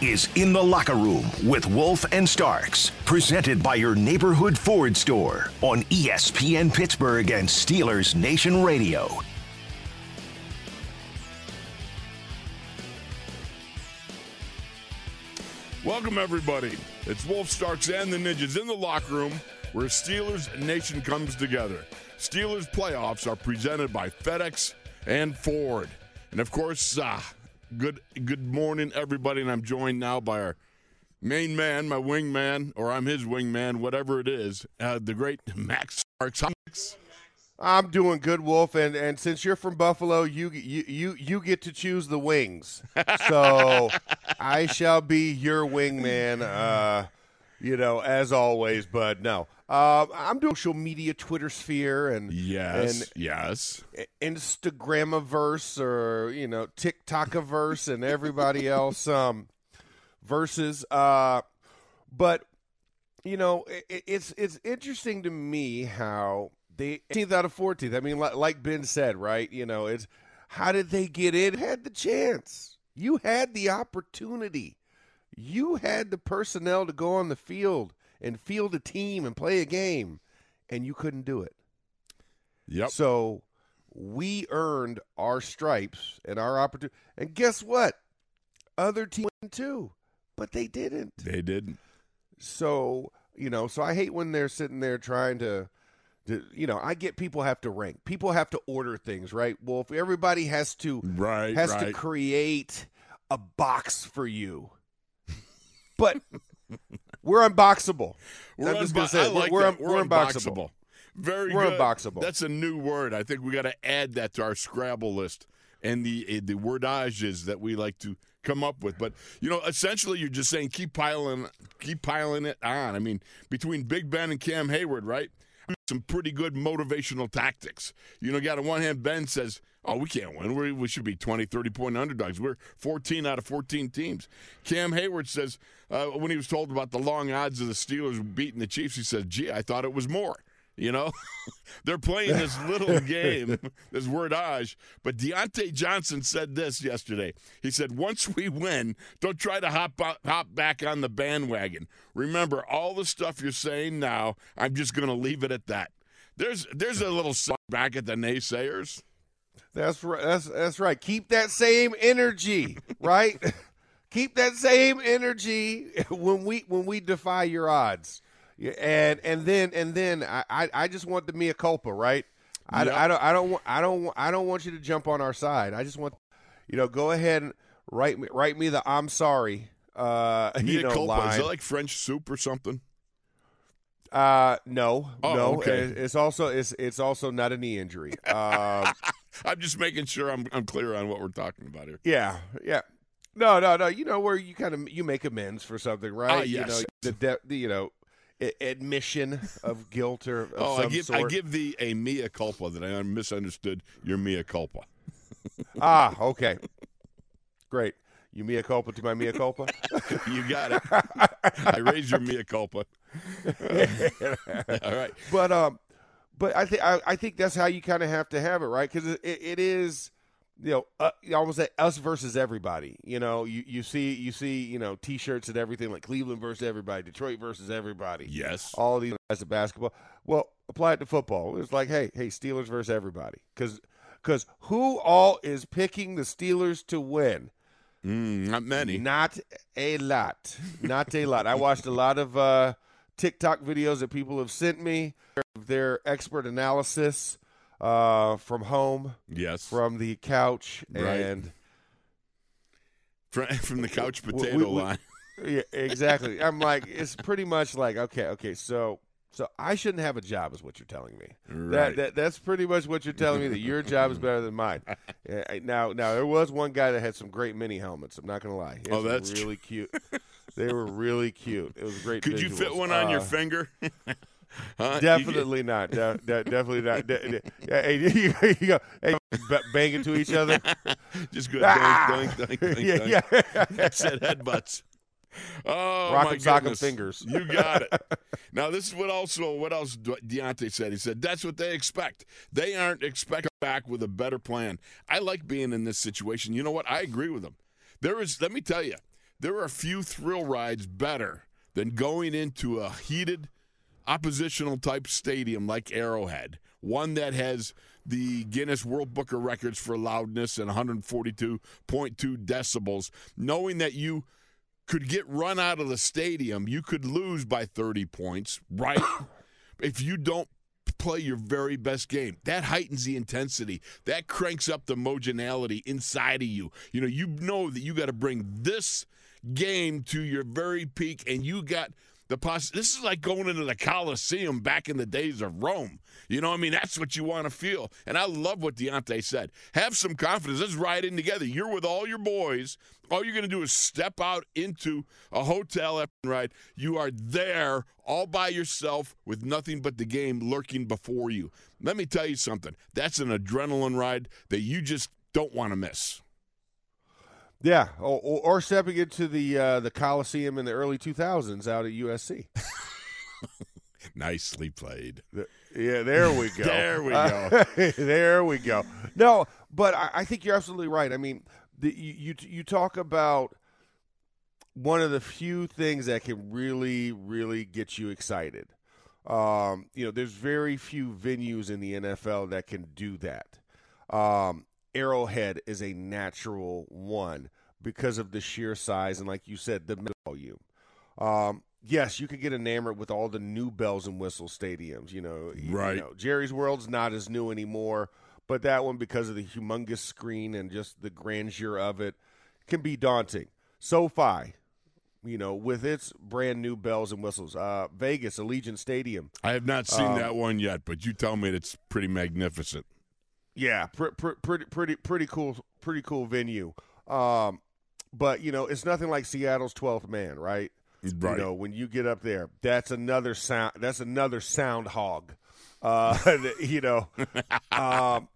Is In the Locker Room with Wolf and Starks, presented by your neighborhood Ford store on ESPN Pittsburgh and Steelers Nation Radio. Welcome, everybody. It's Wolf Starks and the Ninjas in the locker room where Steelers Nation comes together. Steelers playoffs are presented by FedEx and Ford. And of course, uh, good good morning, everybody. And I'm joined now by our main man, my wingman, or I'm his wingman, whatever it is, uh, the great Max Starks. Max. I'm doing good, Wolf, and, and since you're from Buffalo, you you you you get to choose the wings. So I shall be your wingman, uh, you know, as always. But no, uh, I'm doing social media, Twitter sphere, and Yes, yes. and Instagramiverse, or you know, TikTokiverse, and everybody else um, versus. Uh, but you know, it, it's it's interesting to me how they 18th out of 14th. I mean, like, like Ben said, right? You know, it's how did they get in? Had the chance. You had the opportunity. You had the personnel to go on the field and field a team and play a game, and you couldn't do it. Yep. So we earned our stripes and our opportunity. And guess what? Other teams too, but they didn't. They didn't. So you know, so I hate when they're sitting there trying to, to, you know, I get people have to rank, people have to order things, right? Well, if everybody has to Right, has to create a box for you, but we're unboxable. We're I'm just unbo- gonna say I it. we're, like we're, we're unboxable. Very We're good. unboxable. That's a new word. I think we got to add that to our Scrabble list and the eh, the wordages that we like to come up with. But you know, essentially, you're just saying keep piling keep piling it on. I mean, between Big Ben and Cam Heyward, right? Some pretty good motivational tactics. You know, got on one hand, Ben says, Oh, we can't win. we we should be 20, 30 point underdogs. We're 14 out of 14 teams. Cam Heyward says, uh, when he was told about the long odds of the Steelers beating the Chiefs, he said, Gee, I thought it was more. You know, they're playing this little game, this wordage. But Diontae Johnson said this yesterday. He said, "Once we win, don't try to hop out, hop back on the bandwagon. Remember all the stuff you're saying now. I'm just going to leave it at that." There's there's a little slap back at the naysayers. That's right. That's that's right. Keep that same energy, right? Keep that same energy when we when we defy your odds. And and then and then I I, I just want the mea culpa, right? I, Yep. I don't I don't want I don't I don't want you to jump on our side. I just want you know go ahead and write me write me the I'm sorry. Uh, you know, culpa. Is that like French soup or something? uh, no, Oh, no. okay. It- It's also it's it's also not a knee injury. Um, I'm just making sure I'm I'm clear on what we're talking about here. Yeah, yeah. No, no, no. You know where you kind of you make amends for something, right? Ah, You yes. know the, de- the you know admission of guilt or of Oh, I give sort. I give thee a mea culpa that I misunderstood your mea culpa. ah, okay, great. You mea culpa to my mea culpa. You got it. I raise your mea culpa. All right. but um, but I think I, think that's how you kind of have to have it, right? Because it, it is. You know, uh, you almost say us versus everybody. You know, you, you see you see you know T-shirts and everything like Cleveland versus everybody, Detroit versus everybody. Yes. all these guys of basketball. Well, apply it to football. It's like, hey, hey, Steelers versus everybody, because because who all is picking the Steelers to win? Mm, not many. Not a lot, not a lot. I watched a lot of uh, TikTok videos that people have sent me, their expert analysis uh, from home, Yes. from the couch, Right. and From, from the couch potato we- we- line. yeah, exactly. I'm like, it's pretty much like, okay, okay, so so I shouldn't have a job, is what you're telling me. Right. That, that that's pretty much what you're telling me that your job is better than mine. Now now there was one guy that had some great mini helmets. I'm not gonna lie. Oh, that's really cute. They were really cute. It was great. Could you fit one on your Uh, finger? Huh? Definitely not. De- de- definitely not. De- hey, you, you go, hey, b- bang into each other. Just go Ah! doink, doink, yeah, doink. yeah. Said headbutts. Oh, Rock my 'em goodness. fingers. You got it. now, this is what also what else De- Diontae said. He said that's what they expect. They aren't expecting back with a better plan. I like being in this situation. You know what? I agree with him. There is. Let me tell you. There are a few thrill rides better than going into a heated oppositional type stadium like Arrowhead, one that has the Guinness World Book of Records for loudness and 142.2 decibels, knowing that you could get run out of the stadium, you could lose by 30 points, right? if you don't play your very best game. That heightens the intensity. That cranks up the homogeneity inside of you. You know, you know that you got to bring this game to your very peak, and you got the poss- This is like going into the Coliseum back in the days of Rome. You know, I mean, that's what you want to feel. And I love what Diontae said. Have some confidence. Let's ride in together. You're with all your boys. All you're going to do is step out into a hotel ride. You are there all by yourself with nothing but the game lurking before you. Let me tell you something. That's an adrenaline ride that you just don't want to miss. Yeah, or, or, stepping into the uh, the Coliseum in the early 2000s out at USC. Nicely played. Yeah, there we go. there we go. there we go. No, but I, I, think you're absolutely right. I mean, the, you, you you talk about one of the few things that can really, really get you excited. Um, you know, there's very few venues in the NFL that can do that. Um, Arrowhead is a natural one because of the sheer size and, like you said, the volume. Um, yes, you could get enamored with all the new bells and whistles stadiums. You know, right? You know, Jerry's World's not as new anymore, but that one, because of the humongous screen and just the grandeur of it, can be daunting. SoFi, you know, with its brand new bells and whistles. Uh, Vegas, Allegiant Stadium. I have not seen um, that one yet, but you tell me it's pretty magnificent. Yeah, pr- pr- pretty pretty pretty cool pretty cool venue. Um, but you know, it's nothing like Seattle's 12th man, right? Right. You know, when you get up there, that's another sound. That's another sound hog. Uh, you know, um,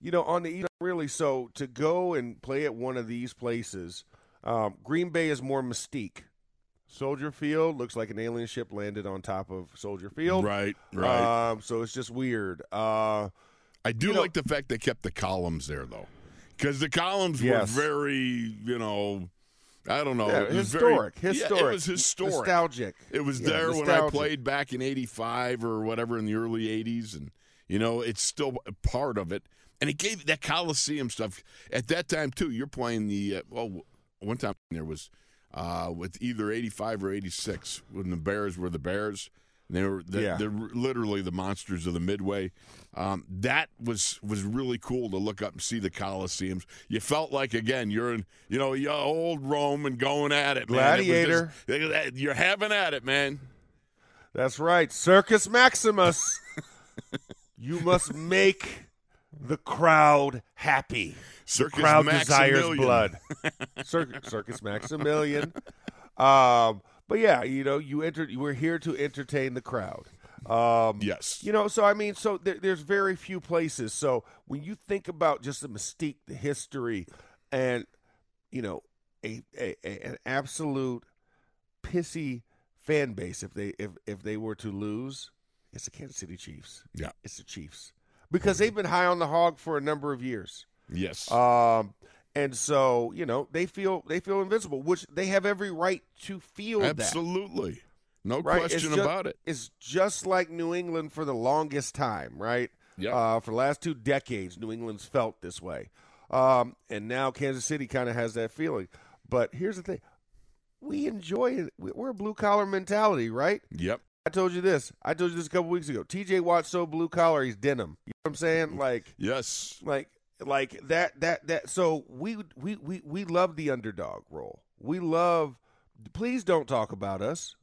you know, on the know, really. So to go and play at one of these places, um, Green Bay is more mystique. Soldier Field looks like an alien ship landed on top of Soldier Field. Right, right. Um, so it's just weird. Uh, I do you like know, the fact they kept the columns there, though, because the columns yes. were very, you know, I don't know, yeah, historic, very, historic, yeah, it was historic, nostalgic. It was yeah, there nostalgic. when I played back in '85 or whatever in the early '80s, and you know, it's still part of it. And it gave that Coliseum stuff at that time too. You're playing the uh, well, one time there was uh, with either '85 or '86 when the Bears were the Bears they were they're, yeah. they're literally the monsters of the Midway. Um, that was was really cool to look up and see the Colosseums. You felt like again you're in you know old Rome and going at it, gladiator. It just, you're having at it, man. That's right, Circus Maximus. you must make the crowd happy. Circus the crowd Maximilian. desires blood. Circus, Circus Maximilian. Um, but yeah, you know, you enter. We're here to entertain the crowd. Um, yes. You know, so I mean, so there, there's very few places. So when you think about just the mystique, the history, and you know, a, a, a an absolute pissy fan base if they if if they were to lose, it's the Kansas City Chiefs. Yeah, it's the Chiefs because they've been high on the hog for a number of years. Yes. Um, and so you know they feel they feel invincible, which they have every right to feel. Absolutely, that, no right? question just, about it. It's just like New England for the longest time, right? Yeah. Uh, for the last two decades, New England's felt this way, um, and now Kansas City kind of has that feeling. But here's the thing: we enjoy it. We're a blue collar mentality, right? Yep. I told you this. I told you this a couple weeks ago. T.J. Watt's so blue collar, he's denim. You know what I'm saying? Like yes, like like that that that so we we we we love the underdog role we love please don't talk about us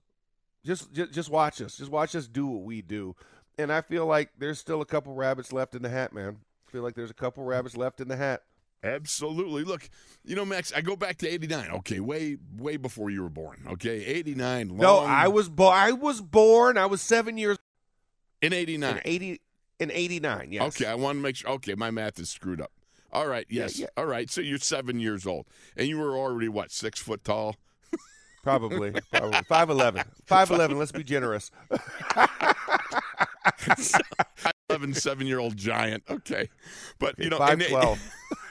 just, just just watch us just watch us do what we do and i feel like there's still a couple rabbits left in the hat man I feel like there's a couple rabbits left in the hat Absolutely. Look, you know, Max, I go back to 89. Okay, way way before you were born. Okay, 89. Long... No, I was bo- I was born. I was 7 years in 89. In 80 in 89, yes. Okay, I want to make sure. Okay, my math is screwed up. All right, yes. Yeah, yeah. All right, so you're seven years old. And you were already, what, six foot tall? Probably. Probably. 5'11. 5'11, let's be generous. 11, seven year old giant. Okay. But, you know, 5'12.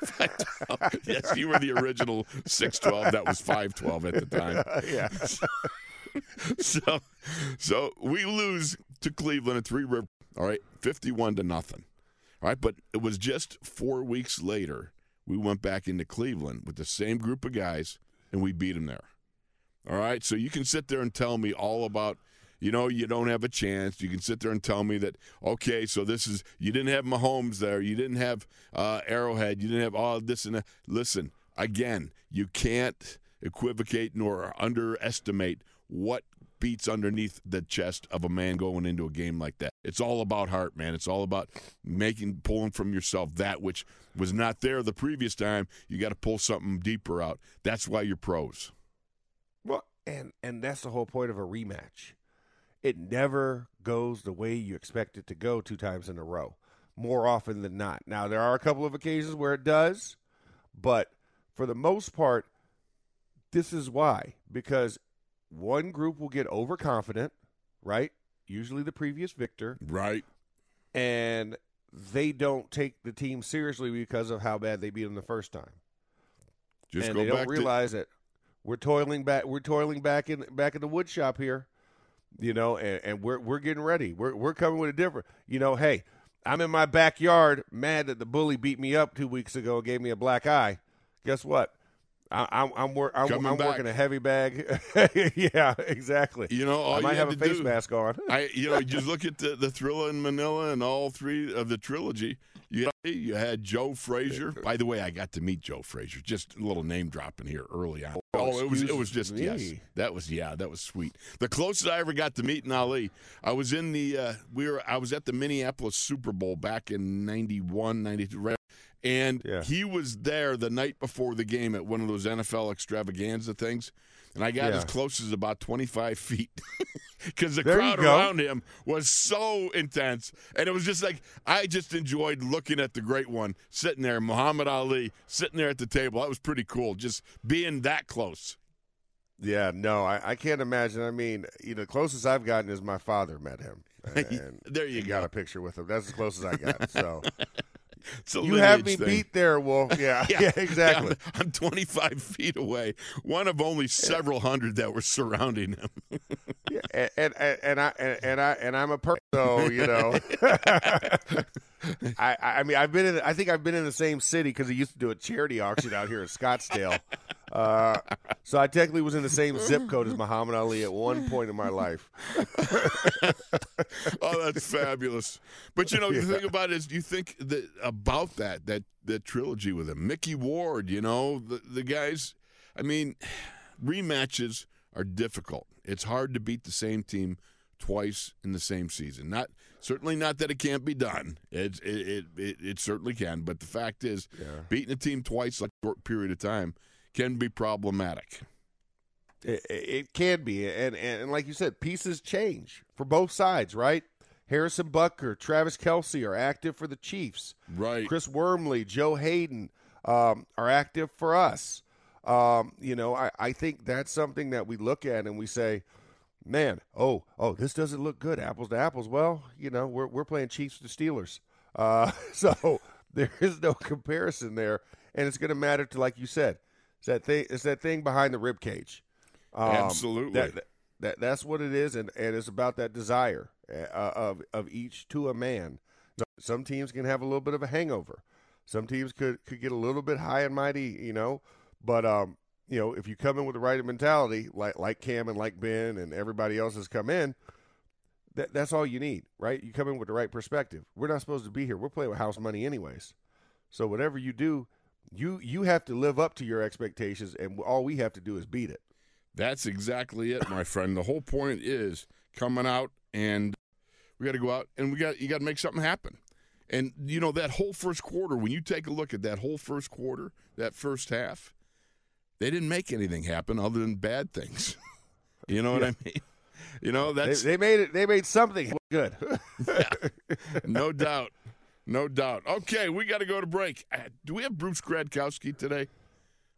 512. yes, you were the original 612. That was 512 at the time. yeah. So, so we lose to Cleveland at Three River. All right, 51 to nothing. All right, but it was just four weeks later we went back into Cleveland with the same group of guys and we beat them there. All right, so you can sit there and tell me all about you know, you don't have a chance. You can sit there and tell me that, okay, so this is, you didn't have Mahomes there. You didn't have uh, Arrowhead. You didn't have all this and that. Listen, again, you can't equivocate nor underestimate what beats underneath the chest of a man going into a game like that. It's all about heart, man. It's all about making, pulling from yourself that which was not there the previous time. You got to pull something deeper out. That's why you're pros. Well, and and that's the whole point of a rematch it never goes the way you expect it to go two times in a row, more often than not. Now, there are a couple of occasions where it does, but for the most part, this is why. Because one group will get overconfident, right? Usually the previous victor. Right. And they don't take the team seriously because of how bad they beat them the first time. Just and go they back don't realize to- that we're toiling back we're toiling back in back in the wood shop here you know, and, and we're we're getting ready. We're we're coming with a different, you know. Hey, I'm in my backyard, mad that the bully beat me up two weeks ago and gave me a black eye. Guess what? I, I'm I'm, wor- I'm, I'm working a heavy bag. yeah, exactly. You know, I might had have a face do- mask on. I, you know, just look at the the Thrilla in Manila and all three of the trilogy. You you had Joe Frazier. By the way, I got to meet Joe Frazier. Just a little name dropping here early on. Oh, it was it was just me. yes. That was yeah, that was sweet. The closest I ever got to meeting Ali, I was in the uh, we were I was at the Minneapolis Super Bowl back in 91, 92. right? And Yeah. he was there the night before the game at one of those NFL extravaganza things. And I got Yeah. as close as about 25 feet because the There crowd around him was so intense. And it was just like, I just enjoyed looking at the great one sitting there, Muhammad Ali, sitting there at the table. That was pretty cool, just being that close. Yeah, no, I, I can't imagine. I mean, you know, the closest I've gotten is my father met him, and There you got go. a picture with him. That's as close as I got. So you have me thing. beat there, Wolf. Yeah, yeah, exactly. Yeah, I'm 25 feet away, one of only several hundred that were surrounding him. Yeah, and, and and I and, and I and I'm a person, so you know. I I mean I've been in I think I've been in the same city because he used to do a charity auction out here in Scottsdale. Uh, so I technically was in the same zip code as Muhammad Ali at one point in my life. oh, that's fabulous. But you know, the thing about it is, you think that about that that that trilogy with him, Micky Ward. You know, the the guys. I mean, rematches are difficult. It's hard to beat the same team twice in the same season. Not certainly not that it can't be done. It it it, it, certainly can. But the fact is, beating a team twice like a short period of time can be problematic. It, it can be, and, and and like you said, pieces change for both sides, right? Harrison Butker, Travis Kelce are active for the Chiefs. Right. Chris Wormley, Joe Haden um, are active for us. Um, you know, I, I think that's something that we look at and we say, man, oh, oh, this doesn't look good, apples to apples. Well, you know, we're we're playing Chiefs to Steelers, uh, so there is no comparison there, and it's going to matter to, like you said, it's that thing. It's that thing behind the rib cage. Um, Absolutely. that, that that's what it is, and, and it's about that desire uh, of of each to a man. So some teams can have a little bit of a hangover. Some teams could could get a little bit high and mighty, you know. But um, you know, if you come in with the right mentality, like like Cam and like Ben and everybody else has come in, that that's all you need, right? You come in with the right perspective. We're not supposed to be here. We're playing with house money, anyways. So whatever you do, you you have to live up to your expectations, and all we have to do is beat it. That's exactly it, my friend. The whole point is coming out and we got to go out and we got you got to make something happen. And you know that whole first quarter, when you take a look at that whole first quarter, that first half, they didn't make anything happen other than bad things. you know what I mean? You know They, that's they made it. They made something good. no doubt, no doubt. Okay, we got to go to break. Uh, do we have Bruce Gradkowski today?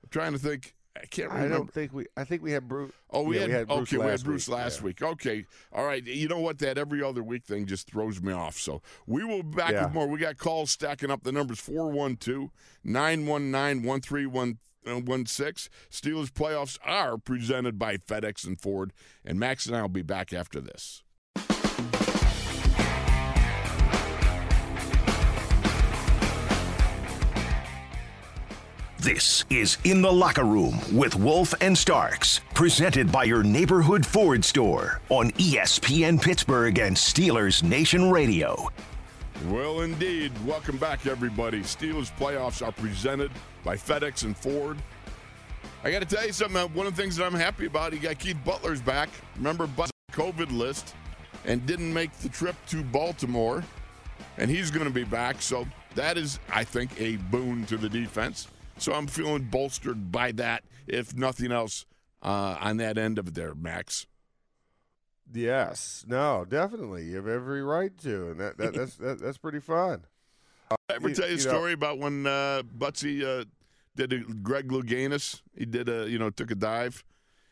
I'm trying to think. I can't I don't think we. I think we had Bruce. Oh, we, Yeah, had, we had Bruce okay. we had last Bruce week, last yeah. week. Okay, all right. You know what? That every other week thing just throws me off. So we will be back Yeah. with more. We got calls stacking up. The numbers 412-919-1316. Steelers playoffs are presented by FedEx and Ford. And Max and I will be back after this. This is In the Locker Room with Wolf and Starks, presented by your neighborhood Ford store on ESPN Pittsburgh and Steelers Nation Radio. Well, indeed. Welcome back, everybody. Steelers playoffs are presented by FedEx and Ford. I got to tell you something. One of the things that I'm happy about, you got Keith Butler's back. Remember, Butler's COVID list and didn't make the trip to Baltimore, and he's going to be back. So that is, I think, a boon to the defense. So I'm feeling bolstered by that, if nothing else, uh, on that end of there, Max. Yes. No. Definitely. You have every right to, and that, that that's that, that's pretty fun. I ever You- tell you a you know- story about when uh, Butsy uh, did a, Greg Louganis? He did a, you know, took a dive.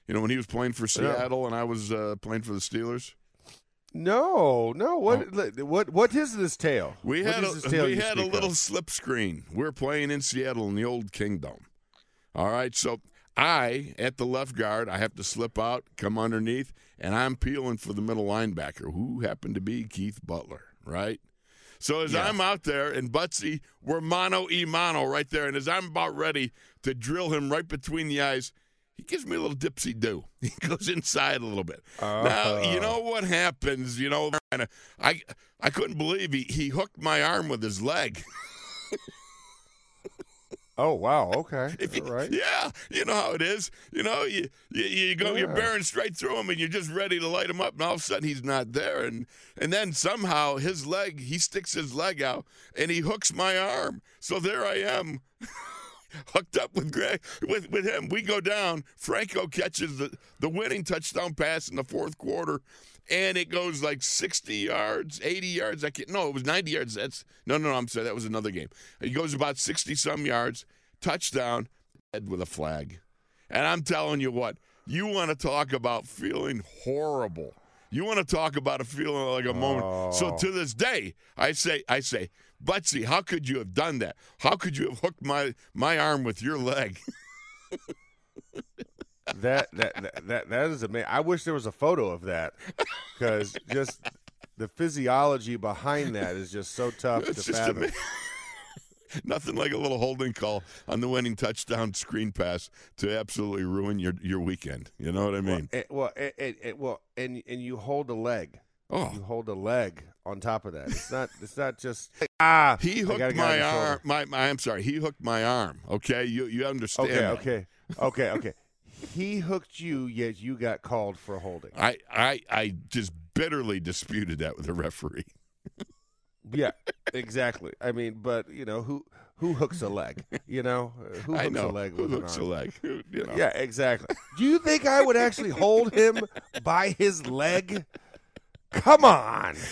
You know, when he was playing for Seattle and I was uh, playing for the Steelers. No. No. What? What? What is this tale? Oh. We What had a, this tale we had a little of? slip screen. We are playing in Seattle in the old Kingdome. All right, so I at the left guard, I have to slip out, come underneath, and I'm peeling for the middle linebacker, who happened to be Keith Butler. Right. So as Yeah. I'm out there and Butsy, we're mano e mano right there, and as I'm about ready to drill him right between the eyes, he gives me a little dipsy do. He goes inside a little bit. Now you Oh. know what happens. You know, I I couldn't believe he he hooked my arm with his leg. Oh wow. Okay. If you- right. Yeah, you know how it is. You know, you you, you go, you're Yeah. bearing straight through him, and you're just ready to light him up, and all of a sudden he's not there, and and then somehow his leg, he sticks his leg out, and he hooks my arm. So there I am. Hooked up with Greg, with, with him, we go down. Franco catches the, the winning touchdown pass in the fourth quarter, and it goes like 60 yards, 80 yards. I can't, no, it was 90 yards. That's no, no, no. I'm sorry, that was another game. He goes about 60 some yards, touchdown, head with a flag. And I'm telling you what, you want to talk about feeling horrible. You want to talk about a feeling like a moment. So Oh. to this day, I say, I say, Butsy, how could you have done that? How could you have hooked my my arm with your leg? That that that that, that is amazing. I wish there was a photo of that because just the physiology behind that is just so tough It's to fathom. ama- Nothing like a little holding call on the winning touchdown screen pass to absolutely ruin your, your weekend. You know what I mean? Well, eh, well, eh, eh, well, and and you hold a leg. Oh, You hold a leg on top of that. It's not. It's not just ah. he hooked gotta get on my arm. My, my, I'm sorry. He hooked my arm. Okay, you you understand? Okay, that. okay, okay, okay. He hooked you, yet you got called for holding. I, I I just bitterly disputed that with the referee. Yeah, exactly. I mean, but you know who who hooks a leg? You know Uh, who hooks I know. a leg Who hooks a leg? Who- You know. Yeah, exactly. Do you think I would actually hold him by his leg? Come on.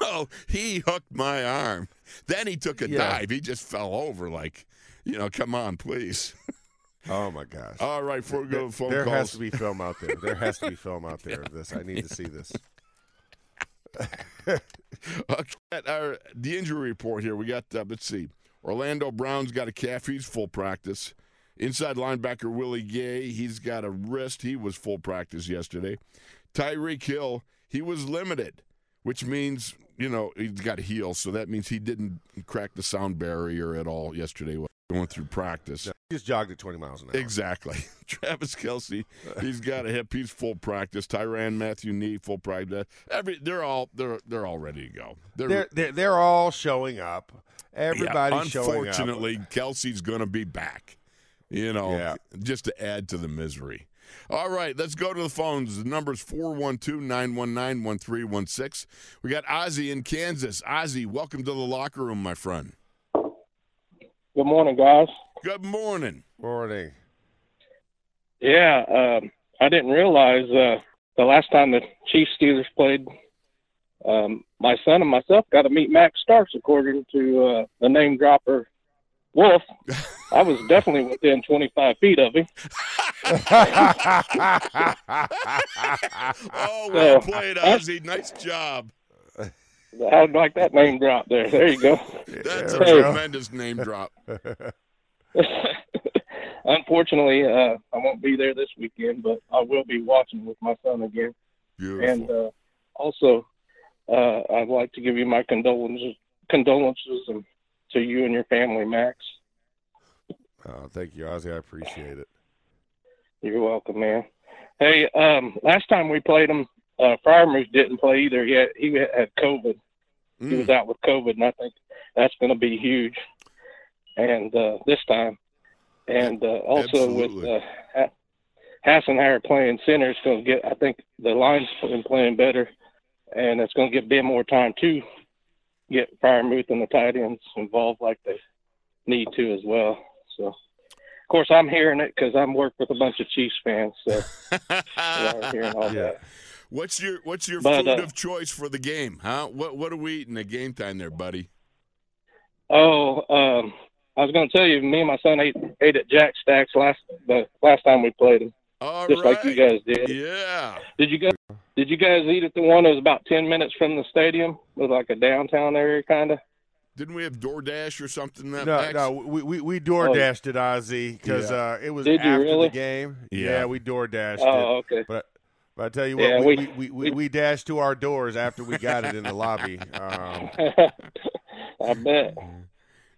No, he hooked my arm. Then he took a Yeah. dive. He just fell over like, you know, come on, please. Oh my gosh. All right, before we go to phone there calls. has to be film out there. There has to be film out there of this. I need to see this. Okay, our, the injury report here. We got, uh, let's see. Orlando Brown's got a calf. He's full practice. Inside linebacker Willie Gay, he's got a wrist. He was full practice yesterday. Tyreek Hill, he was limited, which means, you know, he's got a heel. So that means he didn't crack the sound barrier at all yesterday going through practice. He just jogged at 20 miles an hour. Exactly. Travis Kelce, he's got a hip. He's full practice. Tyrann Mathieu Knee, full practice. Every they're all they're they're all ready to go. They're, They're, they're, they're all showing up. yeah, Everybody's showing up. unfortunately, Kelce's going to be back. You know, Yeah. just to add to the misery. All right, let's go to the phones. The number's 412 919 1316. We got Ozzy in Kansas. Ozzy, welcome to the locker room, my friend. Good morning, guys. Good morning. Morning. Yeah, um, I didn't realize uh, the last time the Chiefs Steelers played, um, my son and myself got to meet Max Starks, according to uh, the name dropper Wolf. I was definitely within 25 feet of him. oh, well played, Ozzy. Nice job. I'd like that name drop there. There you go. That's a There we tremendous name drop. Unfortunately, uh, I won't be there this weekend, but I will be watching with my son again. Beautiful. And uh, also, uh, I'd like to give you my condolences, condolences and to you and your family, Max. Oh, thank you, Ozzy. I appreciate it. You're welcome, man. Hey, um, last time we played him, uh, Freiermuth didn't play either. He had, he had COVID. He was Mm, out with COVID, and I think that's going to be huge. And uh, this time, and uh, also with Absolutely. uh, Ha- Hassenauer playing center, it's going to get. I think the line's been playing better, and it's going to give Ben more time to get Freiermuth and the tight ends involved like they need to as well. So, of course, I'm hearing it because I'm worked with a bunch of Chiefs fans, so I'm hearing all Yeah. that. What's your What's your But, food uh, of choice for the game? Huh? What What are we eating at game time there, buddy? Oh, um, I was going to tell you, me and my son ate ate at Jack Stack's last the last time we played him, All just right. like you guys did. Yeah. Did you guys Did you guys eat at the one that was about ten minutes from the stadium, with like a downtown area, kind of? Didn't we have DoorDash or something? That No, Max? no, we we, we door dashed it, Ozzy, because Yeah. uh, it was Did after really? the game. Yeah. we door dashed Oh, it. okay. But but I tell you what, Yeah, we, we- we, we, we, we dashed to our doors after we got it in the lobby. Um, I bet.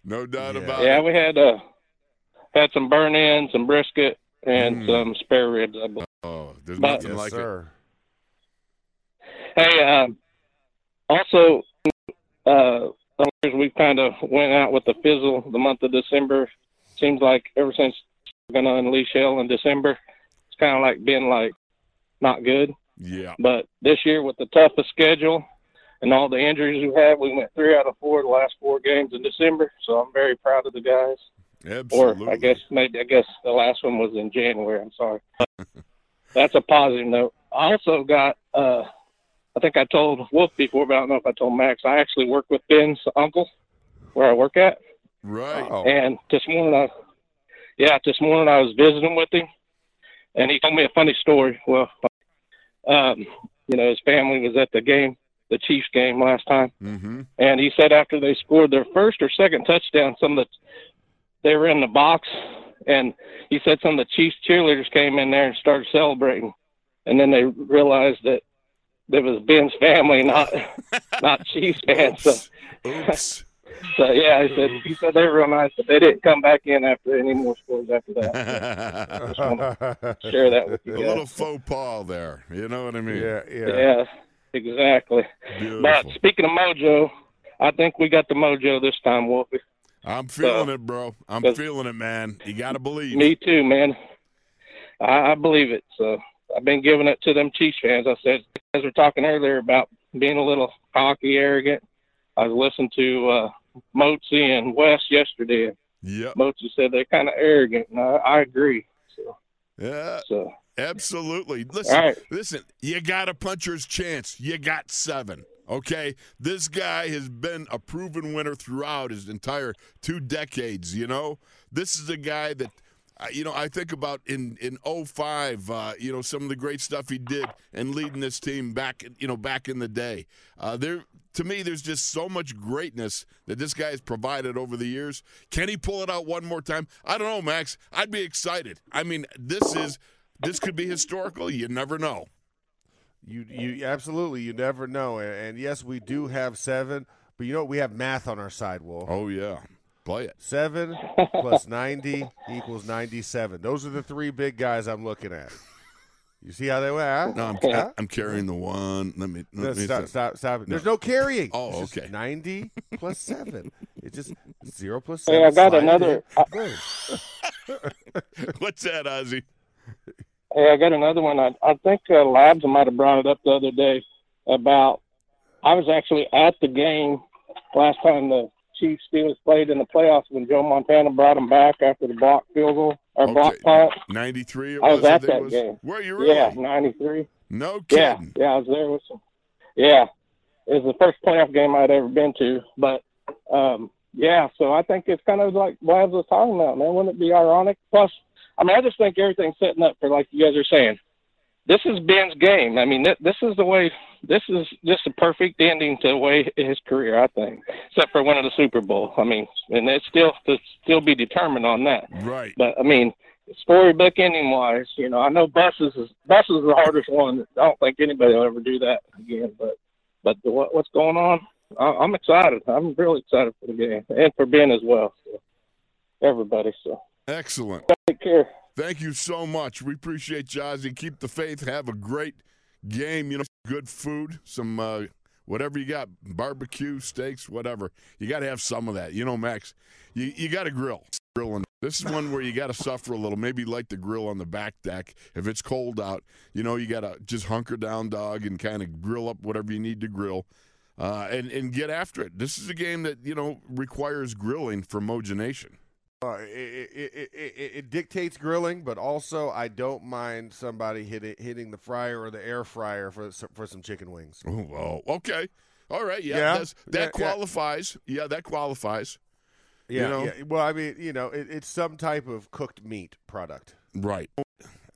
No doubt Yeah. about it. Yeah, we had uh had some burnt ends, some brisket, and Mm. some spare ribs. I believe. Oh, there's But- nothing yes, like it. Hey, um, also, uh, we've kind of went out with the fizzle the month of December. Seems like ever since we're gonna unleash hell in December, it's kind of like been like not good. Yeah. But this year, with the toughest schedule and all the injuries we had, we went three out of four of the last four games in December. So I'm very proud of the guys. Absolutely. Or I guess maybe I guess the last one was in January. I'm sorry. That's a positive note. I also got. uh I think I told Wolf before, but I don't know if I told Max. I actually work with Ben's uncle, where I work at. Right. Oh, And this morning, I, yeah, this morning I was visiting with him, and he told me a funny story. Well, um, you know, his family was at the game, the Chiefs game last time, Mm-hmm. and he said after they scored their first or second touchdown, some of the they were in the box, and he said some of the Chiefs cheerleaders came in there and started celebrating, and then they realized that it was Ben's family, not not Chiefs fans. So, Oops. so yeah, he said he said they were real nice, but they didn't come back in after any more scores after that. a Share that with you A little faux pas there. You know what I mean? yeah, yeah. Yeah, exactly. Beautiful. But speaking of mojo, I think we got the mojo this time, Wolfie. I'm feeling So- it, bro. I'm feeling it, man. You got to believe. Me too, man. I, I believe it. So I've been giving it to them Chiefs fans. I said, as we're talking earlier about being a little cocky, arrogant. I was listening to uh, Mozi and Wes yesterday. Yeah, Mozi said they're kind of arrogant, and I, I agree. So, Yeah. so Absolutely. Listen, right. listen. You got a puncher's chance. You got seven. Okay, this guy has been a proven winner throughout his entire two decades. You know, this is a guy that. You know, I think about in in 05, uh, you know, some of the great stuff he did and leading this team back, you know, back in the day. Uh, there, to me, there's just so much greatness that this guy has provided over the years. Can he pull it out one more time? I don't know, Max. I'd be excited. I mean, this is this could be historical. You never know. You you absolutely you never know, and, and yes, we do have seven, but you know what? we have math on our side, Wolf. Oh yeah, play it. Seven plus ninety equals ninety-seven. Those are the three big guys I'm looking at. You see how they went? Huh? No, I'm, Huh? I'm carrying the one. Let me. No, me stop, think. stop, stop. it. There's no carrying. Oh, It's just okay. Ninety plus seven. It's just zero plus Hey, seven. I got another- in. Boom. What's that, Ozzy? Hey, I got another one. I, I think uh, Labs might have brought it up the other day about. I was actually at the game last time the Chiefs Steelers played in the playoffs when Joe Montana brought them back after the block field goal or block punt. Ninety-three. It I was at that was? game. Were you really? Yeah, '93. No kidding. yeah, I was there with some. Yeah, it was the first playoff game I'd ever been to. But um, yeah, so I think it's kind of like Labs was talking about, man. Wouldn't it be ironic? Plus, I mean, I just think everything's setting up for like you guys are saying. This is Ben's game. I mean, th- this is the way. This is just a perfect ending to the way his career, I think, except for winning the Super Bowl. I mean, and it's still to still be determined on that. Right. But I mean, storybook ending wise, you know, I know buses is buses is the hardest one. I don't think anybody will ever do that again. But but the, what, what's going on? I, I'm excited. I'm really excited for the game and for Ben as well. So everybody. So Excellent. take care. Thank you so much. We appreciate Jazzy. Keep the faith. Have a great game. You know, good food, some uh, whatever you got, barbecue, steaks, whatever. You got to have some of that. You know, Max, you you got to grill. Grilling. This is one where you got to suffer a little. Maybe light the grill on the back deck if it's cold out. You know, you got to just hunker down, dog, and kind of grill up whatever you need to grill. Uh, and and get after it. This is a game that you know requires grilling for Moja Nation. Uh, it, it, it, it, dictates grilling, but also I don't mind somebody hitting hitting the fryer or the air fryer for some- for some chicken wings. Oh, okay. All right. Yeah, Yeah, that yeah, yeah. qualifies. Yeah. that qualifies. Yeah, know? yeah. Well, I mean, you know, it, it's some type of cooked meat product. Right.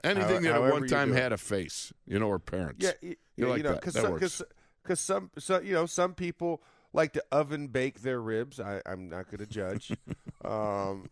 Anything How- that at one time had a face, you know, or parents. Yeah, You yeah, like know, that. because That some, works. cause, 'cause some, so, you know, some people like to oven bake their ribs. I, I'm not going to judge. um,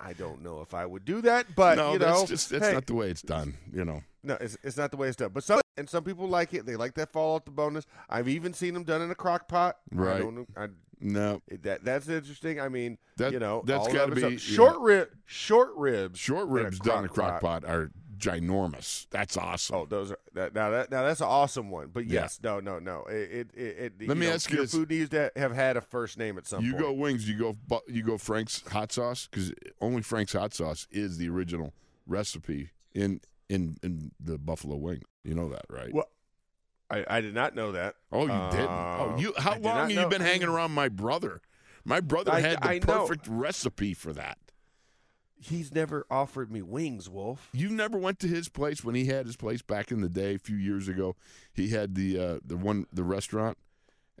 I don't know if I would do that, but no, you that's just that's hey, not the way it's done. You know. no, it's, it's not the way it's done. But some and some people like it. They like that fall off the bonus. I've even seen them done in a crock pot. I Right. don't. I, No, that that's interesting. I mean, That- you know, that's all gotta be- short rib, short ribs, short ribs done in a crock pot are ginormous. That's awesome. Oh, those are that, now. That now that's an awesome one. But Yeah. yes, no, no, no. It, it, it, Let me know, ask you your food needs to have had a first name at some you point. go wings. You go. You go Frank's hot sauce because only Frank's hot sauce is the original recipe in in in the buffalo wing. You know that, right? Well, I, I did not know that. Oh, you didn't. Oh, Uh, you. How I long have you been hanging around my brother? My brother I- had the I know. perfect recipe for that. He's never offered me wings, Wolf. You never went to his place when he had his place back in the day, a few years ago. He had the uh, the one the restaurant.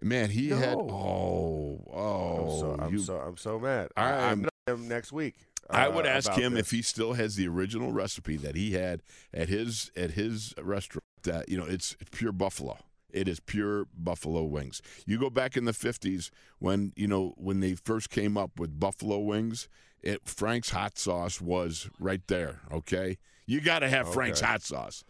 Man, he had oh oh. I'm so I'm you- so I'm so mad. I I, am- I'm him next week. I uh, would ask him this. if he still has the original recipe that he had at his at his restaurant. That you know, it's pure buffalo. It is pure buffalo wings. You go back in the fifties when you know when they first came up with buffalo wings. It Frank's hot sauce was right there. Okay, you got to have Frank's hot sauce.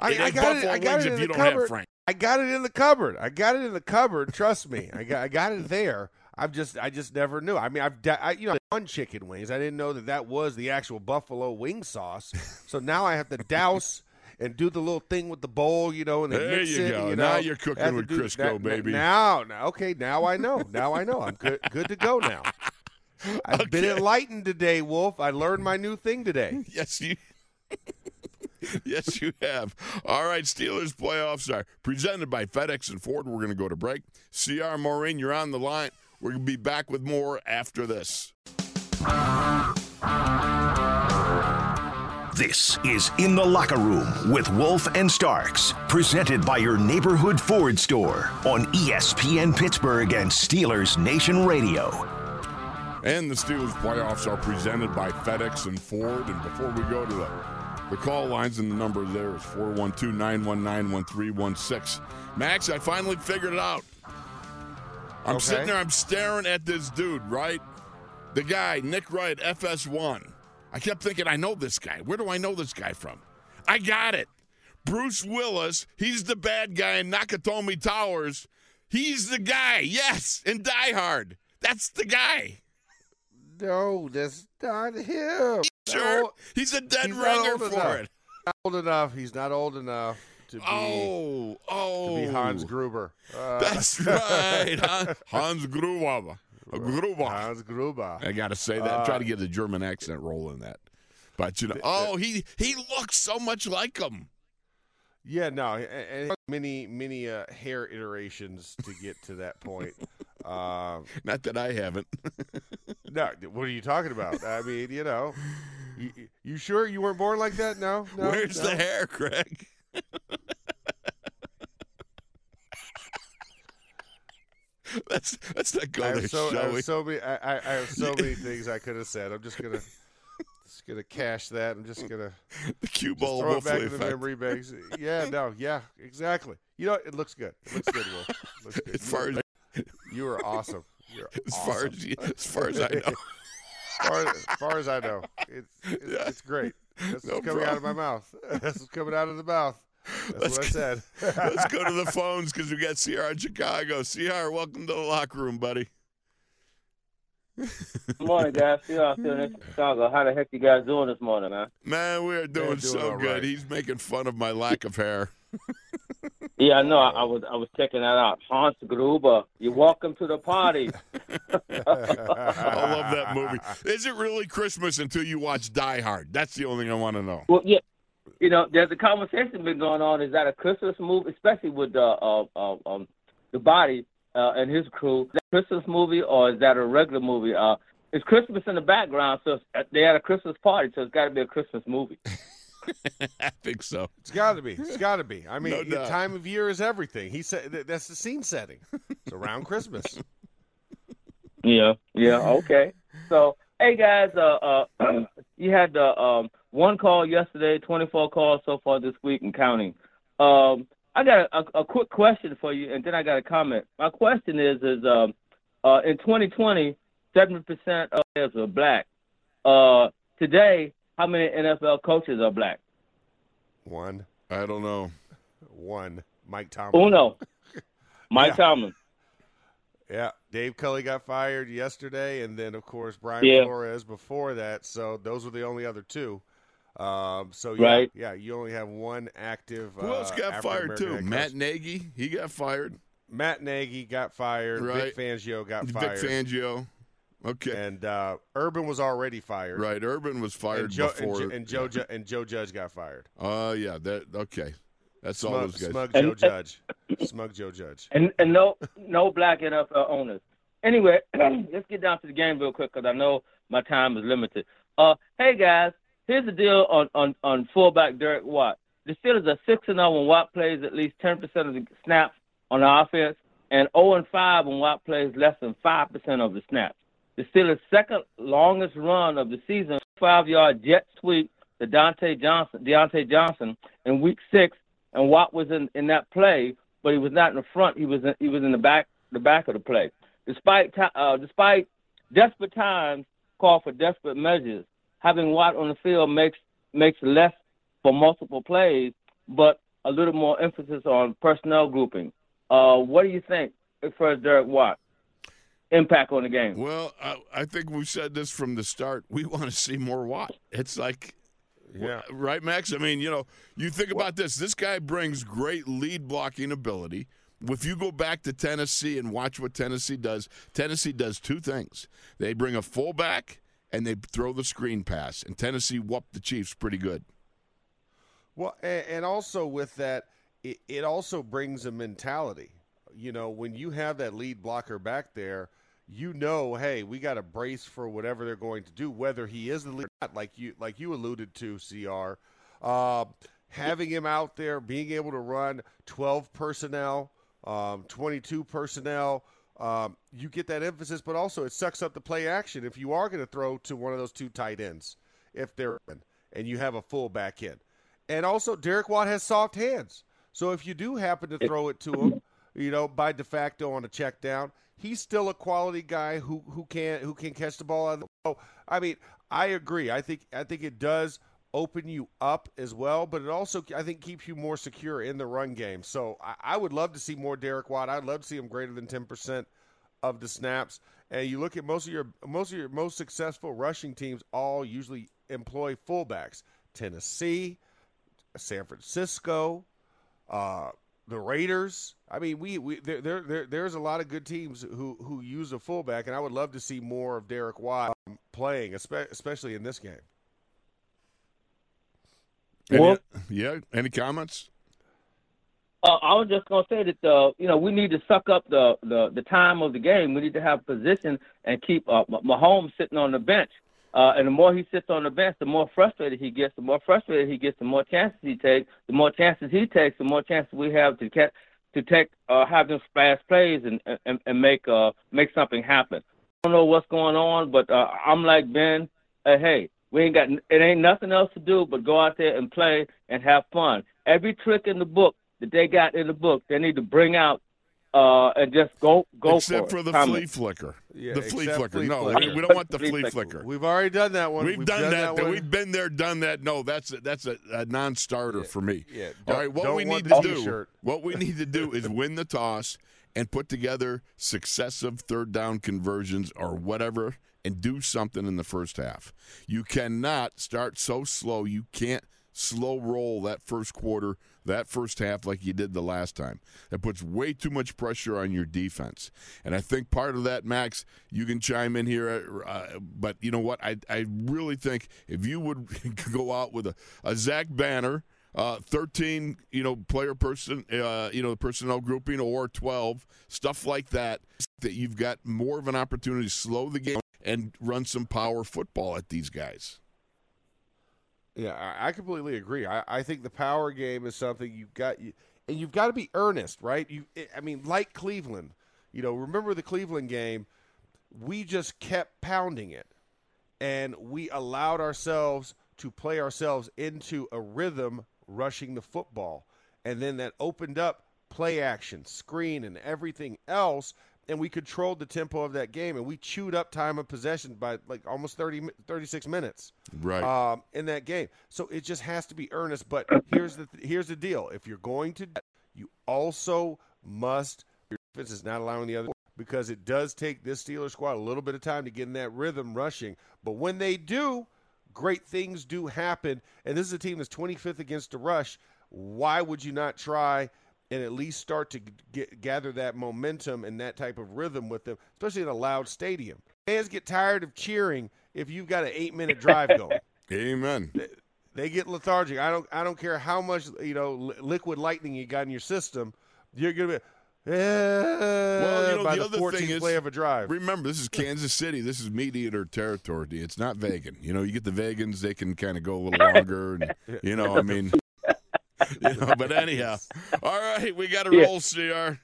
I- I got it- I got it if in you the don't have cupboard. Frank. I got it in the cupboard. I got it in the cupboard. Trust me. I got I got it there. I've just I just never knew. I mean, I've I, you know on chicken wings. I didn't know that that was the actual buffalo wing sauce. So now I have to douse and do the little thing with the bowl, you know, and then There mix you it. go. You Now you're cooking I have to with do- Crisco, na- baby. Now, now, okay, now I know. Now I know. I'm good. Good to go now. I've been enlightened today, Wolf. I learned my new thing today. Yes, you. yes, you have. All right, Steelers playoffs are presented by FedEx and Ford. We're going to go to break. CR Maureen, you're on the line. We're going to be back with more after this. This is In the Locker Room with Wolf and Starks, presented by your neighborhood Ford store on ESPN Pittsburgh and Steelers Nation Radio. And the Steelers playoffs are presented by FedEx and Ford. And before we go to the, the call lines, and the number there is 412 919 1316. Max, I finally figured it out. I'm Okay. sitting there, I'm staring at this dude, right? The guy, Nick Wright, FS1. I kept thinking, I know this guy. Where do I know this guy from? I got it. Bruce Willis, he's the bad guy in Nakatomi Towers. He's the guy, yes, in Die Hard. That's the guy. No, that's not him. Sure. He's a dead He's ringer for enough. it. not old enough. He's not old enough to be, Oh, oh. to be Hans Gruber. Uh, That's right. huh? Hans Gruber. Gruber. Hans Gruber. I got to say that. Uh, Try to get the German accent roll in that. But, you know, oh, he he looks so much like him. Yeah, no, and, and many many uh, hair iterations to get to that point. Um, Not that I haven't. no, what are you talking about? I mean, you know, you, you sure you weren't born like that? No, no. Where's no? the hair, Craig? let's let's not go I there, so, I we? have so many. I, I I have so many things I could have said. I'm just gonna just gonna cash that. I'm just gonna The cue ball throw it back to the memory banks. Yeah, no, yeah, exactly. You know, it looks good. It looks good, Will. It looks good. As far as, you are awesome. You're as far as you- as far as I know. As far, as far as I know, it's it's, Yeah. it's great. That's No what's coming out of my mouth. That's what's coming out of the mouth. That's Let's what I said. Let's go to the phones because we got CR in Chicago. CR, welcome to the locker room, buddy. Good morning, guys. See y'all still in Chicago. How the heck you guys doing this morning, man? Man, we are doing, doing so good. right. He's making fun of my lack of hair. Yeah, I know. I, I was I was checking that out. Hans Gruber, you're welcome to the party. I love that movie. Is it really Christmas until you watch Die Hard? That's the only thing I want to know. Well, yeah, you know, there's a conversation been going on. Is that a Christmas movie, especially with the uh, uh, um, the body uh, and his crew? Is that a Christmas movie or is that a regular movie? Uh, it's Christmas in the background, so they had a Christmas party, so it's got to be a Christmas movie. I think so. It's got to be. It's got to be. I mean, No the doubt. time of year is everything. He said that, that's the scene setting. It's around Christmas. Yeah, yeah, okay. So, hey guys, uh, uh, you had the um, one call yesterday, 24 calls so far this week and counting. Um, I got a, a quick question for you, and then I got a comment. My question is, is um, uh, in 2020, 70% of players were black. Uh, today, how many NFL coaches are black? One, I don't know. one. Mike Tomlin. Uno. Mike Yeah. Tomlin. Yeah, Dave Culley got fired yesterday, and then of course Brian Yeah. Flores before that. So those were the only other two. Um, so yeah, Right. yeah, you only have one active. Who else uh, got fired too? African-American Matt. Nagy. He got fired. Matt Nagy got fired. Right. Vic Fangio got fired. Vic fired. Fangio. Okay. and uh, Urban was already fired. right. Urban was fired And Joe, and, before. Jo- and Joe Ju- and Joe Judge got fired. Oh yeah. That okay. That's all Smug, those guys. smug And- Joe Judge. Smug Joe Judge. and and no no black NFL owners. Anyway, let's get down to the game real quick because I know my time is limited. Uh, hey guys, here's the deal on on on fullback Derek Watt. The Steelers are six and zero when Watt plays at least ten percent of the snaps on the offense, and zero and five when Watt plays less than five percent of the snaps. The Steelers' second longest run of the season, five yard jet sweep to Dante Johnson, Diontae Johnson in Week Six, and Watt was in, in that play, but he was not in the front. He was in, he was in the back the back of the play. Despite uh, despite desperate times call for desperate measures, having Watt on the field makes makes less for multiple plays, but a little more emphasis on personnel grouping. Uh, what do you think as Derek Watt impact on the game? Well, I, I think we said this from the start. We want to see more Watt. It's like Yeah. Right, Max? I mean, you know, you think about this. This guy brings great lead blocking ability. If you go back to Tennessee and watch what Tennessee does, Tennessee does two things. They bring a fullback and they throw the screen pass. And Tennessee whooped the Chiefs pretty good. Well, and, and also with that, it, it also brings a mentality. You know, when you have that lead blocker back there, you know, hey, we got to brace for whatever they're going to do, whether he is the lead or not. Like you, like you alluded to, Cr. Uh, having him out there, being able to run twelve personnel, um, twenty-two personnel. Um, you get that emphasis, but also it sucks up the play action if you are going to throw to one of those two tight ends, if they're in, and you have a full back in. And also, Derek Watt has soft hands. So if you do happen to throw it to him, you know, by de facto on a check down, he's still a quality guy who who can who can catch the ball oh, I mean, I agree. I think I think it does open you up as well, but it also I think keeps you more secure in the run game. So I, I would love to see more Derek Watt. I'd love to see him greater than ten percent of the snaps. And you look at most of your most of your most successful rushing teams all usually employ fullbacks. Tennessee, San Francisco, uh, the Raiders. I mean, we, we there, there there there's a lot of good teams who who use a fullback, and I would love to see more of Derek Watt um, playing, especially in this game. Any- Well- yeah. Any comments? Uh, I was just gonna say that uh, you know we need to suck up the, the the time of the game. We need to have position and keep uh, Mah- Mahomes sitting on the bench. Uh, and the more he sits on the bench, the more frustrated he gets. The more frustrated he gets, the more chances he takes. The more chances he takes, the more chances we have to catch, to take uh, have them fast plays and and, and make uh make something happen. I don't know what's going on, but uh, I'm like Ben. Uh, hey, We ain't got it ain't nothing else to do but go out there and play and have fun. Every trick in the book that they got in the book, they need to bring out uh, and just go go Except for, for, the Comment. flea flicker. Yeah, the flea flicker. flea no, flicker. we, we don't want the Flea flea flicker. flicker. We've already done that one. We've, done, that. one. We've been there, done that. No, that's a, that's a, a non-starter for me. yeah, All what don't we need to do, t-shirt. what we need to do is win the toss and put together successive third down conversions or whatever, and do something in the first half. You cannot start so slow. You can't slow roll that first quarter, that first half like you did the last time. That puts way too much pressure on your defense. And I think part of that, Max, you can chime in here, uh, but you know what? I, I really think if you would go out with a, a Zach Banner, uh, 13, you know, player person, uh, you know, the personnel grouping or 12, stuff like that, that you've got more of an opportunity to slow the game and run some power football at these guys. Yeah, I completely agree. I, I think the power game is something you've got, you, and you've got to be earnest, right? You, I mean, like Cleveland, you know, remember the Cleveland game? We just kept pounding it, and we allowed ourselves to play ourselves into a rhythm, rushing the football, and then that opened up play action, screen, and everything else. And we controlled the tempo of that game, and we chewed up time of possession by like almost 30, 36 minutes Right. um, in that game. So it just has to be earnest. But here's the here's the deal: if you're going to, you also must. Your defense is not allowing the other because it does take this Steelers squad a little bit of time to get in that rhythm rushing. But when they do, great things do happen. And this is a team that's 25th against the rush. Why would you not try? And at least start to get, gather that momentum and that type of rhythm with them, especially in a loud stadium. Fans get tired of cheering if you've got an eight-minute drive going Amen. they get lethargic. I don't I don't care how much you know li- liquid lightning you got in your system. You're gonna be eh, well, you know, by the the, other thing 14th is- play of a drive. Remember, this is Kansas City. This is meat eater territory. It's not vegan. You know, you get the vegans; they can kind of go a little longer, and you know, I mean, you know. But anyhow, all right, we got to Yeah. roll, Cr.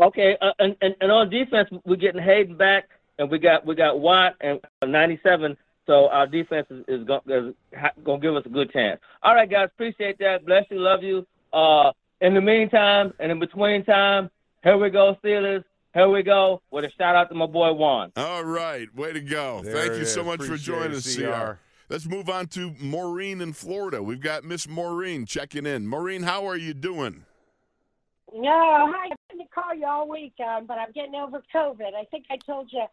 Okay, uh, and, and and on defense, we're getting Haden back, and we got we got Watt and 97. So our defense is, is going is ha- gonna give us a good chance. All right, guys, appreciate that. Bless you, love you. Uh, in the meantime, and in between time, here we go, Steelers. Here we go with a shout out to my boy Juan. All right, way to go! There Thank it you so is. much for joining it, us, CR. Cr. Let's move on to Maureen in Florida. We've got Miss Maureen checking in. Maureen, how are you doing? No, hi. I've been to call you all week, um, but I'm getting over COVID. I think I told you,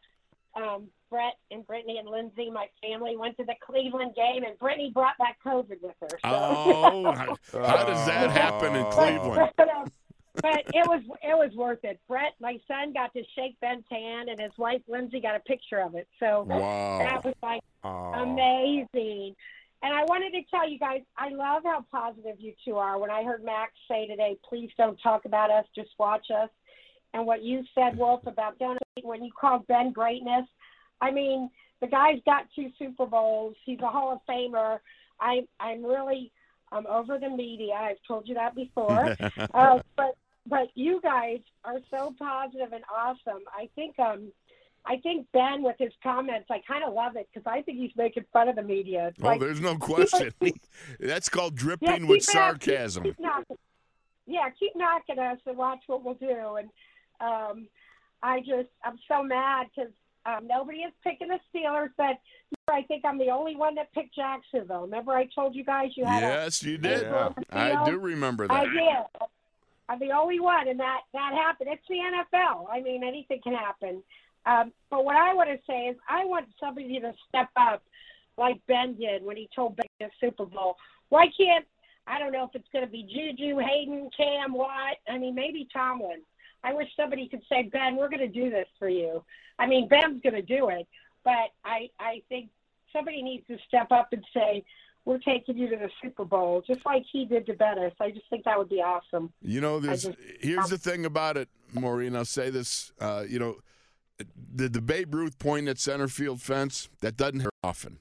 um, Brett and Brittany and Lindsay, my family went to the Cleveland game, and Brittany brought back COVID with her. So. Oh, how, how does that happen in. Cleveland? but, it was it was worth it. Brett, my son, got to shake Ben's hand, and his wife Lindsay got a picture of it. So Wow. that was like amazing. And I wanted to tell you guys, I love how positive you two are. When I heard Max say today, please don't talk about us, just watch us. And what you said, Wolf, about donating when you called Ben greatness. I mean, the guy's got two Super Bowls. He's a Hall of Famer. I, I'm really I'm over the media. I've told you that before. uh, but but you guys are so positive and awesome. I think um I think Ben with his comments, I kind of love it because I think he's making fun of the media. It's Oh, like, there's no question. That's called dripping yeah, with it. Keep- sarcasm. keep. Yeah, keep knocking us and watch what we'll do. And um, I just, I'm so mad because um, nobody is picking the Steelers, but I think I'm the only one that picked Jacksonville. Remember, I told you guys you had a Yes, you did. Yeah. I do remember that. I did. I'm the only one, and that that happened. It's the NFL. I mean, anything can happen. Um, but what I want to say is, I want somebody to step up, like Ben did when he told Ben the Super Bowl. Why can't I don't know if it's going to be Juju, Haden, Cam, Watt. I mean, maybe Tomlin. I wish somebody could say, Ben, we're going to do this for you. I mean, Ben's going to do it, but I I think somebody needs to step up and say, we're taking you to the Super Bowl, just like he did to Bettis. I just think that would be awesome. You know, there's just- here's the thing about it, Maureen. I'll say this. Uh, you know, the the Babe Ruth point at center field fence that doesn't happen often.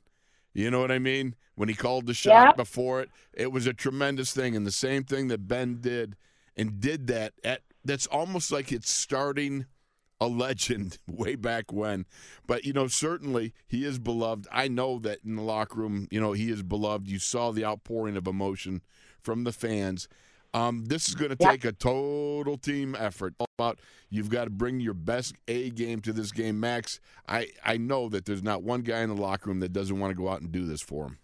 You know what I mean? When he called the shot Yeah. before it, it was a tremendous thing, and the same thing that Ben did and did that at. That's almost like it's starting a legend way back when. But, you know, certainly he is beloved. I know that in the locker room, you know, he is beloved. You saw the outpouring of emotion from the fans. Um, this is going to take a total team effort. All About you've got to bring your best A game to this game, Max. I I know that there's not one guy in the locker room that doesn't want to go out and do this for him.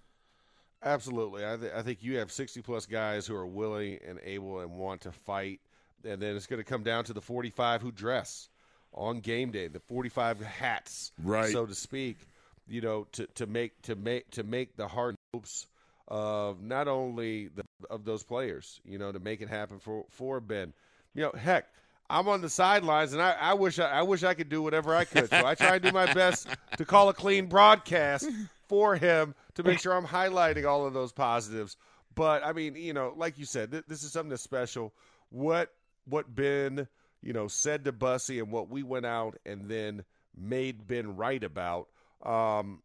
Absolutely. I, th- I think you have 60 plus guys who are willing and able and want to fight. And then it's going to come down to the 45 who dress on game day, the 45 hats, Right. so to speak, you know, to, to make to make to make the hard hopes of not only the, of those players, you know, to make it happen for for Ben. You know, heck, I'm on the sidelines, and I, I wish I, I wish I could do whatever I could. So I try to do my best to call a clean broadcast for him to make sure I'm highlighting all of those positives. But I mean, you know, like you said, th- this is something that's special. What what Ben, you know, said to Bussy and what we went out and then made Ben right about. Um,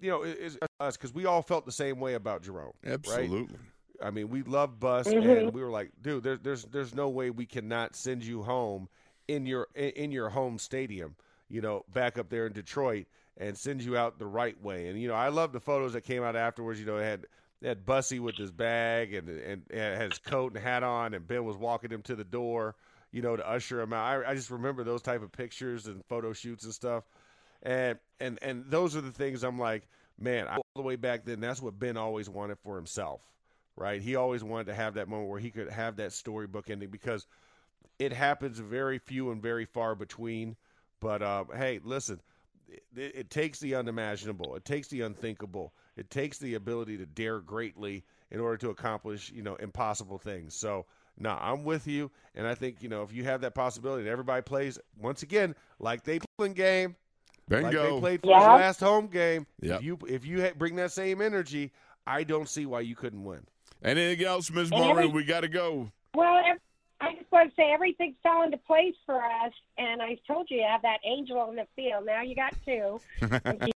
you know, is is us because we all felt the same way about Jerome. right? Absolutely. I mean, we love Bus, Mhm. and we were like, dude, there's there's there's no way we cannot send you home in your in in your home stadium, you know, back up there in Detroit, and send you out the right way. And you know, I love the photos that came out afterwards. You know, it had it had Bussy with his bag and and, and had his coat and hat on, and Ben was walking him to the door, you know, to usher him out. I, I just remember those type of pictures and photo shoots and stuff, and and and those are the things I'm like, man, I, all the way back then, that's what Ben always wanted for himself right? He always wanted to have that moment where he could have that storybook ending because it happens very few and very far between. But uh, hey, listen, it, it takes the unimaginable, it takes the unthinkable, it takes the ability to dare greatly in order to accomplish you know impossible things. So. No, I'm with you, and I think you know if you have that possibility, that everybody plays once again like they played game, like they Bingo. played for Yeah. his last home game. Yep. If you if you ha- bring that same energy, I don't see why you couldn't win. Anything else, Ms. And We got to go. Well, ev- I just want to say everything fell into place for us, and I told you you have that angel in the field. Now you got two.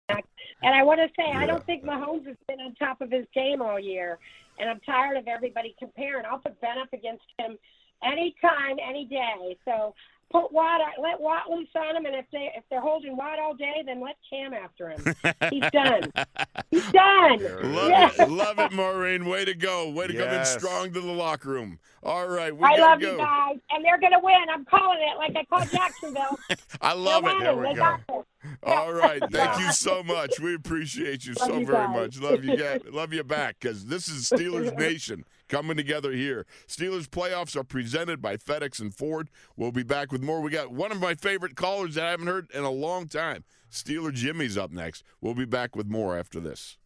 and I want to say I don't think Mahomes has been on top of his game all year, and I'm tired of everybody comparing. I'll put Ben up against him anytime, any day. So put Watt, let Watt loose on him, and if they if they're holding Watt all day, then let Cam after him. He's done. He's done. Love Yeah. it. Love it, Maureen. Way to go. Way to come in strong to the locker room. All right. We I love go. you guys, and they're going to win. I'm calling it like I called Jacksonville. I love they're it. winning. we They go. All right. Thank you so much. We appreciate you Love so you very guys. much. Love you guys. Love you back because this is Steelers Nation coming together here. Steelers playoffs are presented by FedEx and Ford. We'll be back with more. We got one of my favorite callers that I haven't heard in a long time. Steeler Jimmy's up next. We'll be back with more after this.